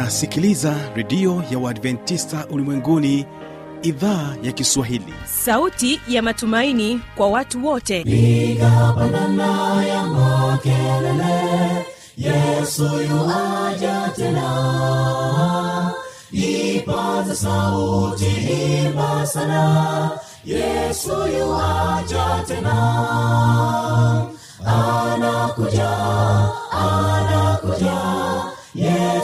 unasikiliza redio ya uadventista ulimwenguni idhaa ya kiswahili. Sauti ya matumaini kwa watu wote. Igapanana ya makelele yesu yuaja tena. Ipata sauti imba sana yesu yuaja tena. Anakuja anakuja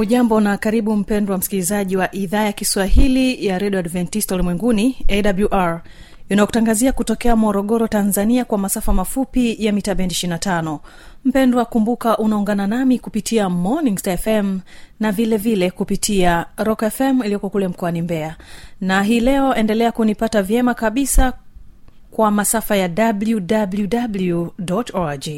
hujambo na karibu mpendwa msikilizaji wa idhaa ya kiswahili ya redio adventista ulimwenguni awr inayokutangazia kutokea morogoro tanzania kwa masafa mafupi ya mita bendi 25 mpendwa kumbuka unaungana nami kupitia morning star fm na vile vile kupitia rock fm iliyoko kule mkoani mbeya. Na hii leo endelea kunipata vyema kabisa kwa masafa ya www org.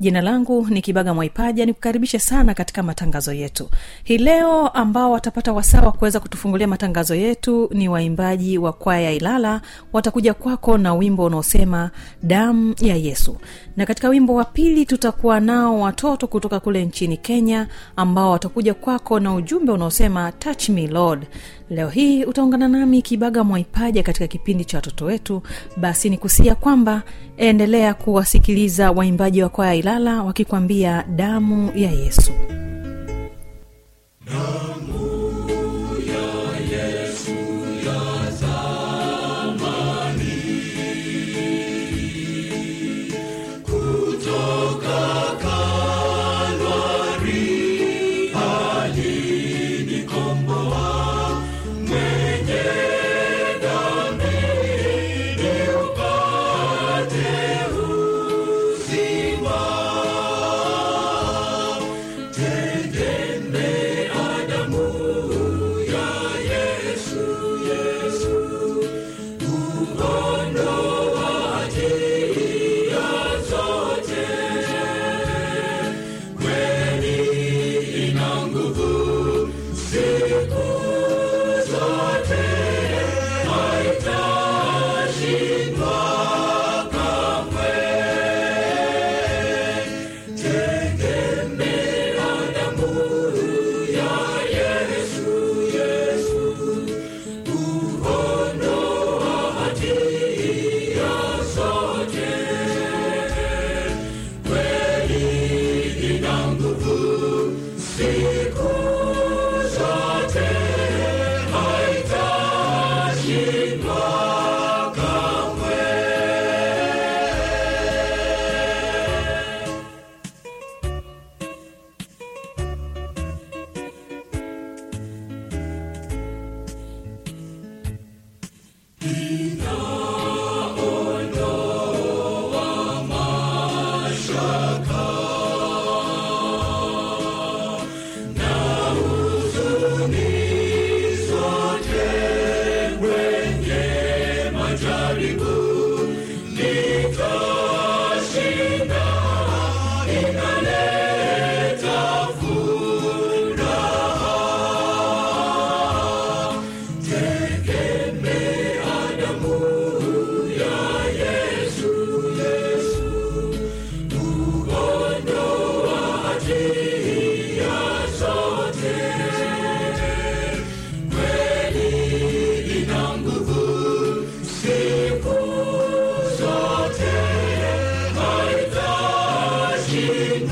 Jina langu ni kibaga mwaipaja nikukaribishe sana katika matangazo yetu. Hii leo ambao watapata wasaa wa kuweza kutufungulia matangazo yetu ni waimbaji wa kwaya ya ilala. Watakuja kwako na wimbo unaosema damu ya yesu na katika wimbo wa pili tutakuwa nao watoto kutoka kule nchini kenya ambao watakuja kwako na ujumbe unaosema touch me lord. Leo hii utaungana nami kibaga mwaipaja katika kipindi cha watoto wetu. Basi ni kusia kwamba endelea kuwasikiliza waimbaji wa kwaya ilala wakikwambia damu ya yesu. Tena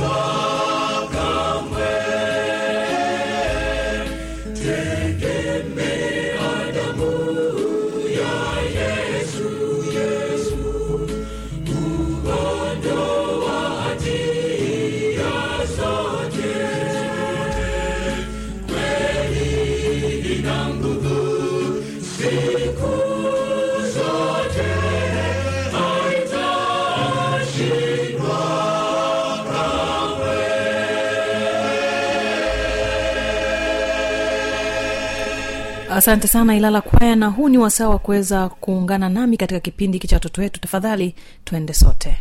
Whoa! Asante sana ilala kwaya na huu ni wasaa wa kuweza kuungana nami katika kipindi hiki cha watoto wetu. Tafadhali tuende sote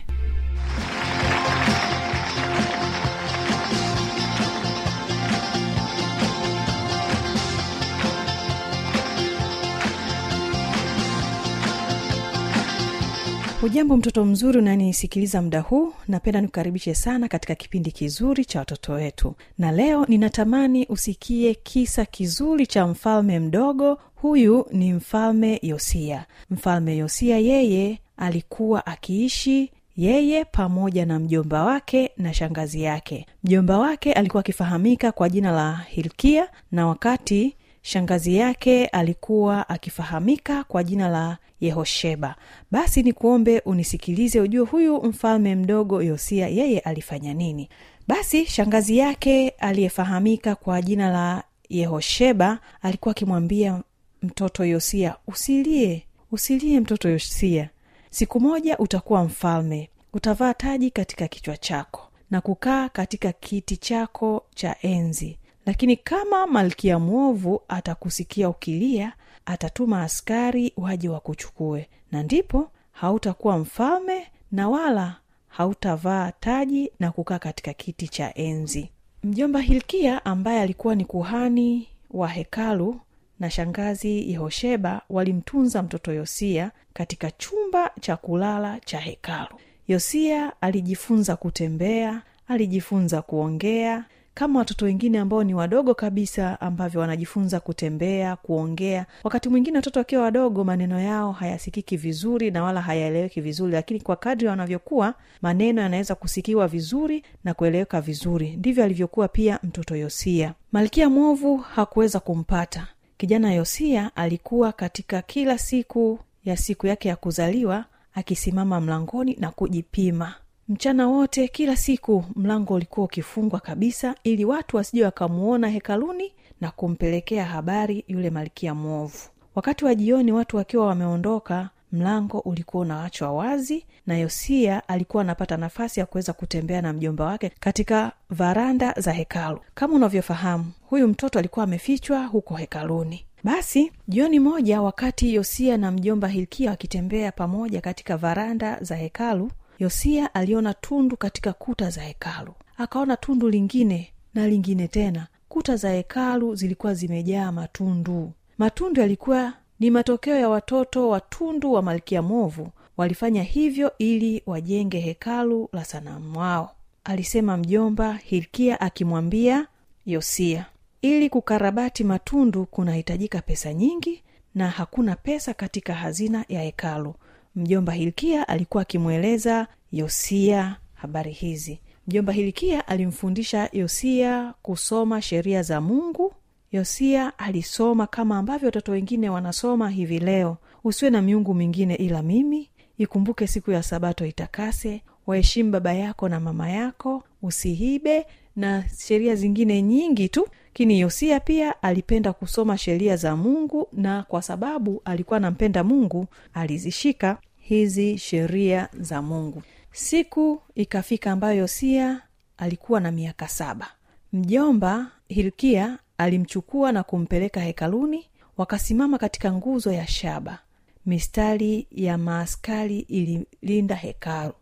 hujambo mtoto mzuri unanisikiliza muda huu napenda nikukaribishe sana katika kipindi kizuri cha watoto wetu. Na leo ninatamani usikie kisa kizuri cha mfalme mdogo huyu ni mfalme yosia. Mfalme yosia yeye alikuwa akiishi yeye pamoja na mjomba wake na shangazi yake. Mjomba wake alikuwa akifahamika kwa jina la hilkia na wakati shangazi yake alikuwa akifahamika kwa jina la yehosheba. Basi ni kuombe unisikilize ujue huyu mfalme mdogo yosia yeye alifanya nini. Basi shangazi yake aliyefahamika kwa jina la yehosheba alikuwa akimwambia mtoto yosia usilie usilie mtoto yosia. Siku moja utakuwa mfalme utavaa taji katika kichwa chako na kukaa katika kiti chako cha enzi lakini kama malkia mwovu atakusikia ukilia atatuma askari waje wakuchukue. Na ndipo hautakuwa mfalme na wala hautavaa taji na kukaa katika kiti cha enzi. Mjomba hilkia ambaye alikuwa ni kuhani wa hekalu na shangazi yehosheba walimtunza mtoto yosia katika chumba cha kulala cha hekalu. Yosia alijifunza kutembea alijifunza kuongea kama watoto wengine ambao ni wadogo kabisa ambavyo wanajifunza kutembea kuongea. Wakati mwingine watoto wakiwa wadogo maneno yao hayasikiki vizuri na wala hayaeleweki vizuri lakini kwa kadri wanavyokuwa maneno yanaweza kusikiwa vizuri na kueleweka vizuri. Ndivyo alivyokuwa pia mtoto yosia. Malkia mwovu hakuweza kumpata. Kijana yosia alikuwa katika kila siku ya siku yake ya kuzaliwa akisimama mlangoni na kujipima mchana wote kila siku mlango ulikuwa ukifungwa kabisa ili watu wasije wakamuona hekaluni na kumpelekea habari yule malkia mwovu. Wakati wa jioni watu wakiwa wameondoka mlango ulikuwa unawachwa wazi na yosia alikuwa anapata nafasi ya kuweza kutembea na mjomba wake katika varanda za hekalu. Kama unavyofahamu huyu mtoto alikuwa amefichwa huko hekaluni. Basi jioni moja wakati yosia na mjomba hilkia wakitembea pamoja katika varanda za hekalu yosia aliona tundu katika kuta za hekalu. Akaona tundu lingine na lingine tena. Kuta za hekalu zilikuwa zimejaa matundu. Matundu yalikuwa ni matokeo ya watoto watundu wa malkia movu walifanya hivyo ili wajenge hekalu la sanamu wao. Alisema mjomba hilkia akimwambia yosia ili kukarabati matundu kunahitajika pesa nyingi na hakuna pesa katika hazina ya hekalu mjomba hilkia alikuwa akimweleza yosia habari hizi. Mjomba hilkia alimfundisha yosia kusoma sheria za mungu. Yosia alisoma kama ambavyo watoto wengine wanasoma hivi leo. Usiwe na miungu mingine ila mimi. Ikumbuke siku ya sabato itakase. Waheshimu baba yako na mama yako. Usihibe na sheria zingine nyingi tu lakini yosia pia alipenda kusoma sheria za mungu na kwa sababu alikuwa anampenda mungu alizishika hizi sheria za mungu. Siku ikafika ambayo yosia alikuwa na miaka saba. Mjomba hilkia alimchukua na kumpeleka hekaluni wakasimama katika nguzo ya shaba. Mistari ya maaskari ililinda hekalu.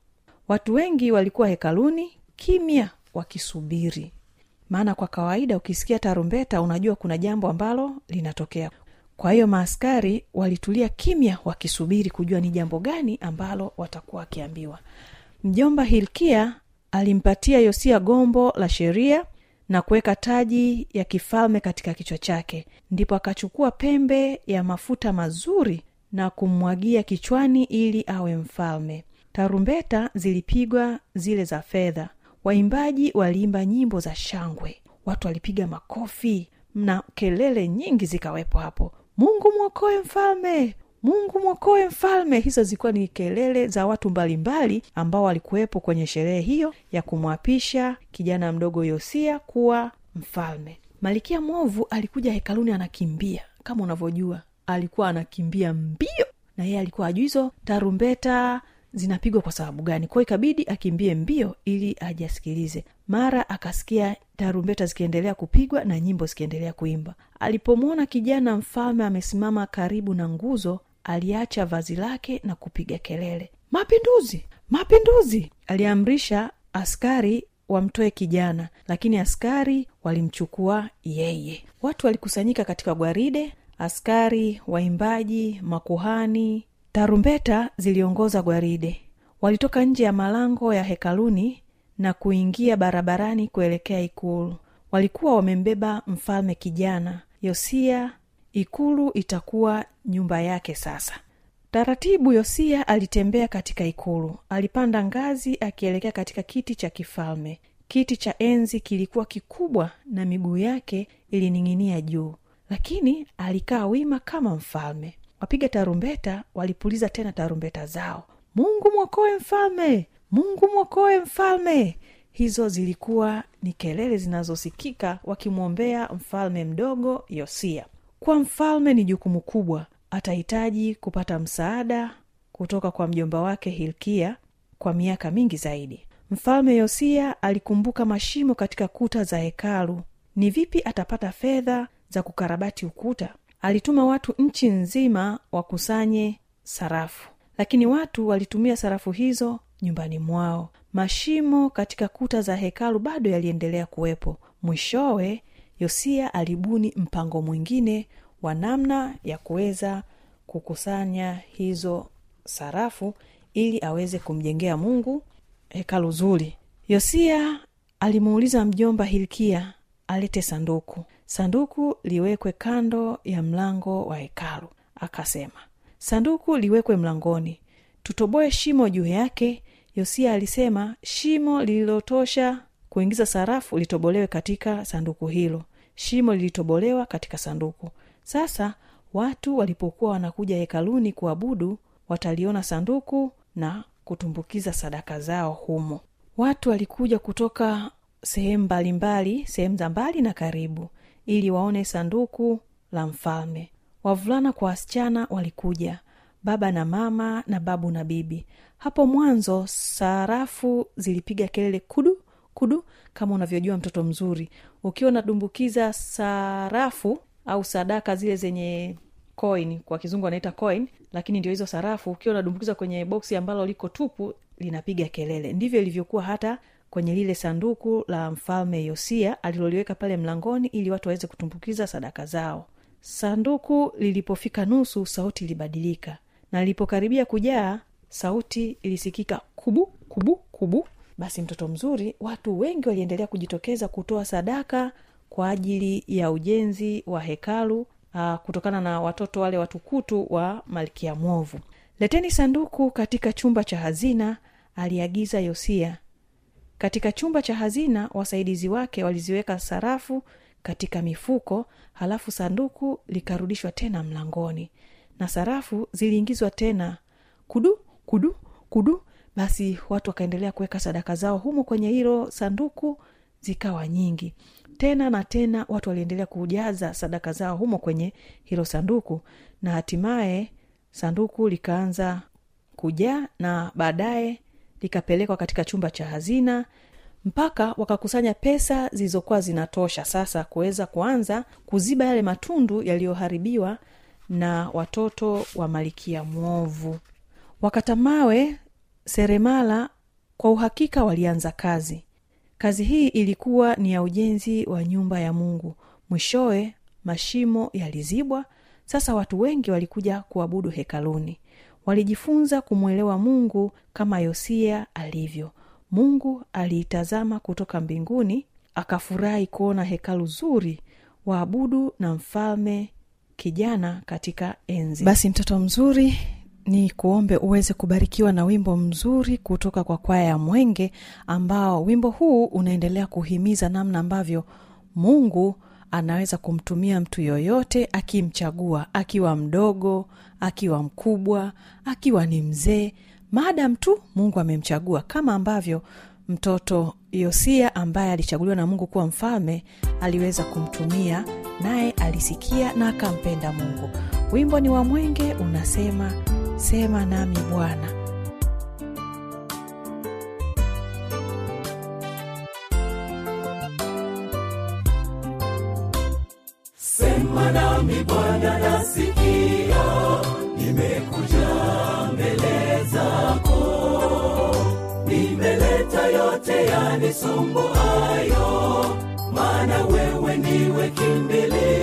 Watu wengi walikuwa hekaluni kimya wakisubiri. Maana kwa kawaida ukisikia tarumbeta unajua kuna jambo ambalo linatokea. Kwa hiyo maaskari walitulia kimya wakisubiri kujua ni jambo gani ambalo watakuwa wakiambiwa. Mjomba hilkia alimpatia yosia gombo la sheria na kuweka taji ya kifalme katika kichwa chake. Ndipo akachukua pembe ya mafuta mazuri na kummwagia kichwani ili awe mfalme. Tarumbeta zilipigwa zile za fedha waimbaji waliimba nyimbo za shangwe. Watu walipiga makofi na kelele nyingi zikawepo hapo. Mungu mwokoe mfalme! Mungu mwokoe mfalme! Hizo zilikuwa ni kelele za watu mbalimbali ambao walikuwepo kwenye sherehe hiyo ya kumwapisha kijana mdogo yosia kuwa mfalme. Malikia mwovu alikuja hekaluni anakimbia. Kama unavyojua alikuwa anakimbia mbio na yeye alikuwa ajuizo tarumbeta zinapigwa kwa sababu gani? Kwao ikabidi akimbie mbio ili ajasikilize mara akasikia tarumbeta zikiendelea kupigwa na nyimbo zikiendelea kuimba. Alipomwona kijana mfalme amesimama karibu na nguzo aliacha vazi lake na kupiga kelele. Mapinduzi! Mapinduzi! Aliamrisha askari wamtoe kijana lakini askari walimchukua yeye. Watu walikusanyika katika gwaride askari waimbaji makuhani tarumbeta ziliongoza gwaride. Walitoka nje ya malango ya hekaluni na kuingia barabarani kuelekea ikulu. Walikuwa wamembeba mfalme kijana yosia. Ikulu itakuwa nyumba yake sasa. Taratibu yosia alitembea katika ikulu. Alipanda ngazi akielekea katika kiti cha kifalme. Kiti cha enzi kilikuwa kikubwa na miguu yake ilining'inia juu. Lakini alikaa wima kama mfalme wapiga tarumbeta walipuliza tena tarumbeta zao. Mungu mwokoe mfalme! Mungu mwokoe mfalme! Hizo zilikuwa ni kelele zinazosikika wakimwombea mfalme mdogo yosia. Kwa mfalme ni jukumu kubwa. Atahitaji kupata msaada kutoka kwa mjomba wake hilkia kwa miaka mingi zaidi. Mfalme yosia alikumbuka mashimo katika kuta za hekalu. Ni vipi atapata fedha za kukarabati ukuta alituma watu nchi nzima wakusanye sarafu. Lakini watu walitumia sarafu hizo nyumbani mwao. Mashimo katika kuta za hekalu bado yaliendelea kuwepo. Mwishowe yosia alibuni mpango mwingine wa namna ya kuweza kukusanya hizo sarafu ili aweze kumjengea mungu hekalu zuri. Yosia alimuuliza mjomba hilkia alete sanduku. Sanduku liwekwe kando ya mlango wa hekalu. Akasema sanduku liwekwe mlangoni. Tutoboe shimo juu yake. Yosia alisema shimo lililotosha kuingiza sarafu litobolewe katika sanduku hilo. Shimo lilitobolewa katika sanduku. Sasa watu walipokuwa wanakuja hekaluni kuabudu wataliona sanduku na kutumbukiza sadaka zao humo. Watu walikuja kutoka sehemu mbalimbali sehemu za mbali na karibu ili waone sanduku la mfalme. Wavulana kwa wasichana walikuja baba na mama na babu na bibi. Hapo mwanzo sarafu zilipiga kelele kudu kudu kama unavyojua mtoto mzuri. Ukiwa unadumbukiza sarafu au sadaka zile zenye coin kwa kizungu anaita coin lakini ndio hizo sarafu. Ukiwa unadumbukiza kwenye boksi ambalo liko tupu linapiga kelele. Ndivyo ilivyokuwa hata kwenye lile sanduku la mfalme yosia aliloliweka pale mlangoni ili watu waweze kutumbukiza sadaka zao. Sanduku lilipofika nusu sauti ilibadilika. Na lilipokaribia kujaa sauti ilisikika kubu kubu kubu. Basi mtoto mzuri watu wengi waliendelea kujitokeza kutoa sadaka kwa ajili ya ujenzi wa hekalu aa, kutokana na watoto wale watukutu wa malkia mwovu. Leteni sanduku katika chumba cha hazina aliagiza yosia katika chumba cha hazina wasaidizi wake waliziweka sarafu katika mifuko halafu sanduku likarudishwa tena mlangoni. Na sarafu ziliingizwa tena. Kudu kudu kudu. Basi watu wakaendelea kuweka sadaka zao humo kwenye hilo sanduku zikawa nyingi. Tena na tena watu waliendelea kujaza sadaka zao humo kwenye hilo sanduku. Na hatimaye sanduku likaanza kujaa na baadaye likapelekwa katika chumba cha hazina mpaka wakakusanya pesa zilizokuwa zinatosha. Sasa kuweza kuanza kuziba yale matundu yaliyoharibiwa na watoto wa malikia mwovu. Wakatamawe seremala kwa uhakika walianza kazi. Kazi hii ilikuwa ni ya ujenzi wa nyumba ya mungu. Mwishowe mashimo yalizibwa. Sasa watu wengi walikuja kuabudu hekaluni walijifunza kumwelewa mungu kama yosia alivyo. Mungu aliitazama kutoka mbinguni akafurahi kuona hekalu zuri waabudu na mfalme kijana katika enzi. Basi mtoto mzuri ni kuombe uweze kubarikiwa na wimbo mzuri kutoka kwa kwaya ya mwenge ambao wimbo huu unaendelea kuhimiza namna ambavyo mungu anaweza kumtumia mtu yoyote akimchagua akiwa mdogo akiwa mkubwa akiwa ni mzee maadam tu mungu amemchagua. Kama ambavyo mtoto yosia ambaye alichaguliwa na mungu kuwa mfalme aliweza kumtumia naye alisikia na akampenda mungu. Wimbo ni wa mwenge unasema sema nami bwana nami bwana nasikia nimekuja mbele zako. Nimeleta yote yanisumbuayo mana wewe niwe kimbilio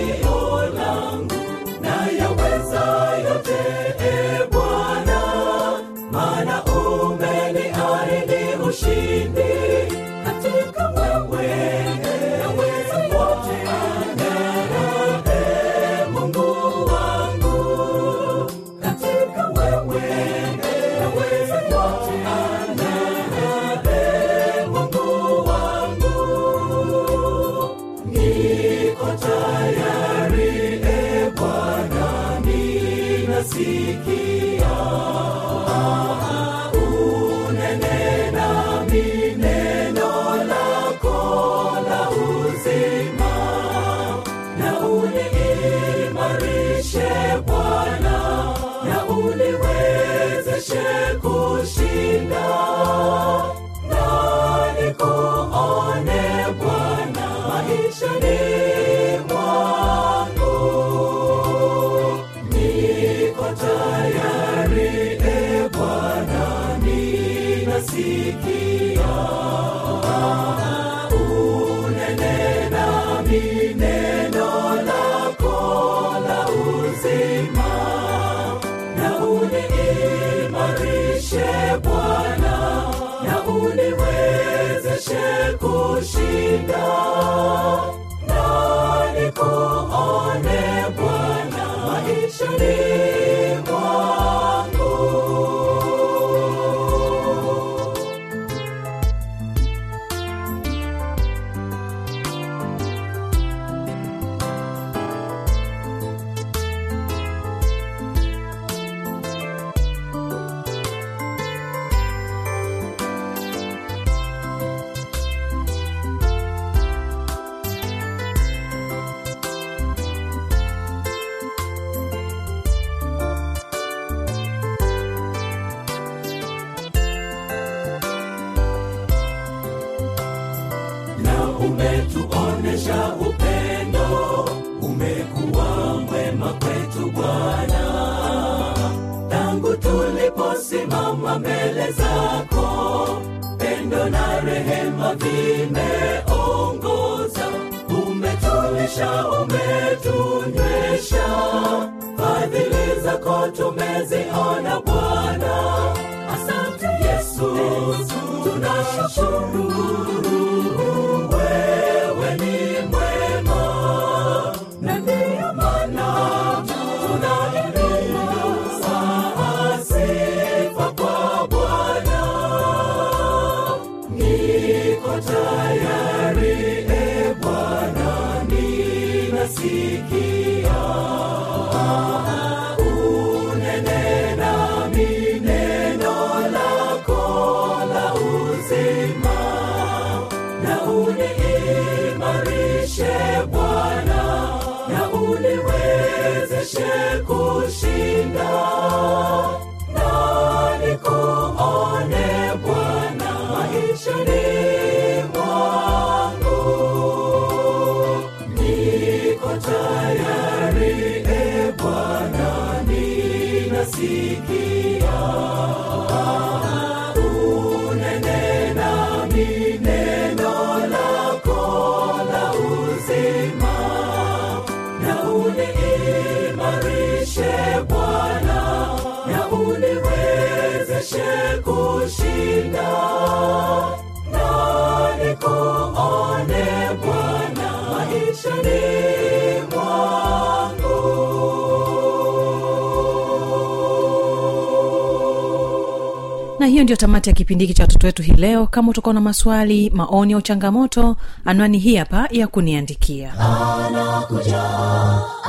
kushinda tumeziona bwana. Asante yesu. Tunashukuru uniimarishe bwana na uniwezeshe kushinda. Na nikuone bwana maishani mwangu. Na hiyo ndio tamati ya kipindi hiki cha watoto wetu hii leo. Kama utakuwa na maswali maoni au changamoto anwani hii hapa ya kuniandikia. Anakuja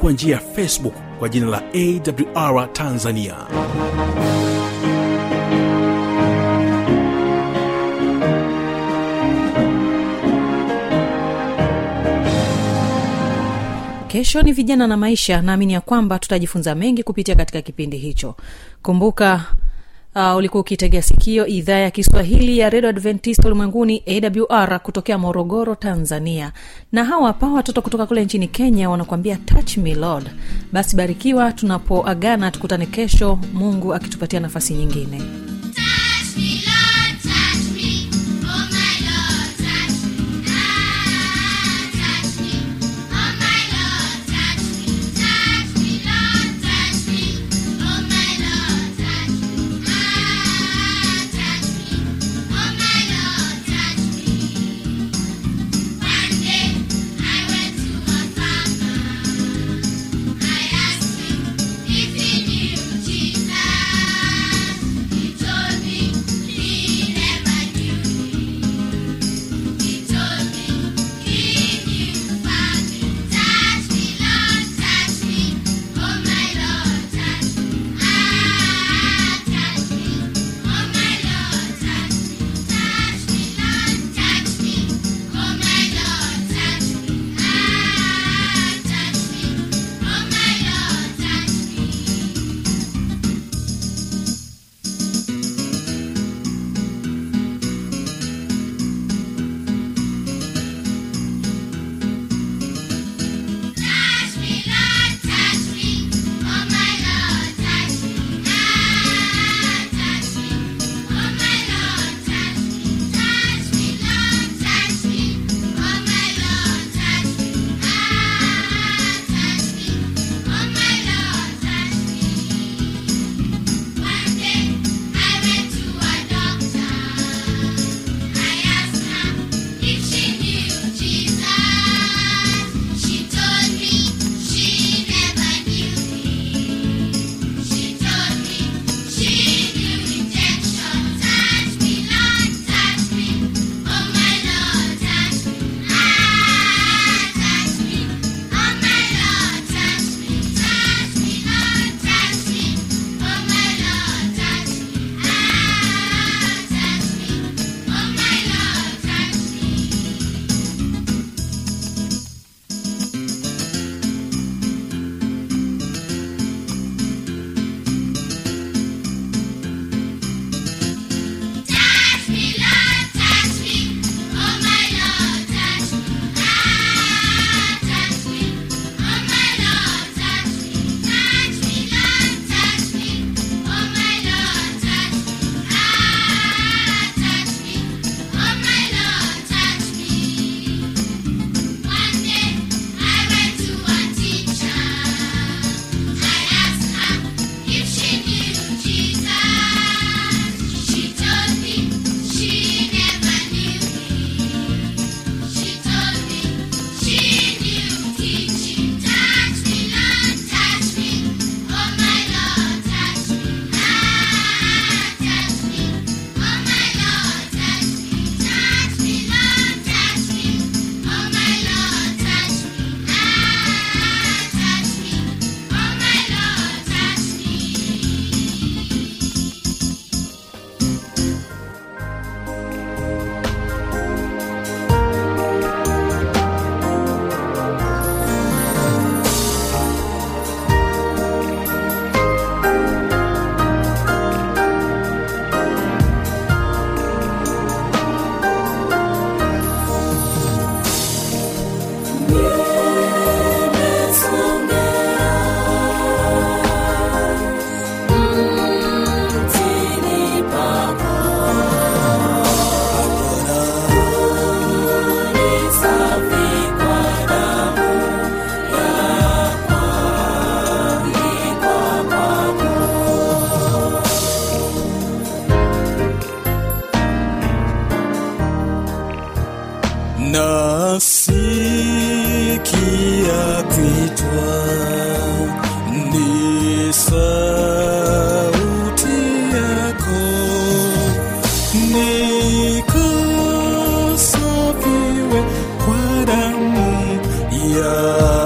kwa njia ya facebook kwa jina la awr tanzania. Kesho ni vijana na maisha. Naamini ya kwamba tutajifunza mengi kupitia katika kipindi hicho. Kumbuka uh, ulikuwa ukitegea sikio idhaa ya kiswahili ya redio adventist ulimwenguni awr kutokea morogoro tanzania. Na hawa hapa watoto kutoka kule nchini kenya wanakuambia touch me lord. Basi barikiwa tunapoagana tukutane kesho. Mungu akitupatia nafasi nyingine. Touch me, Lord, nikasafiwe kwa damu ya kwangikwa kwa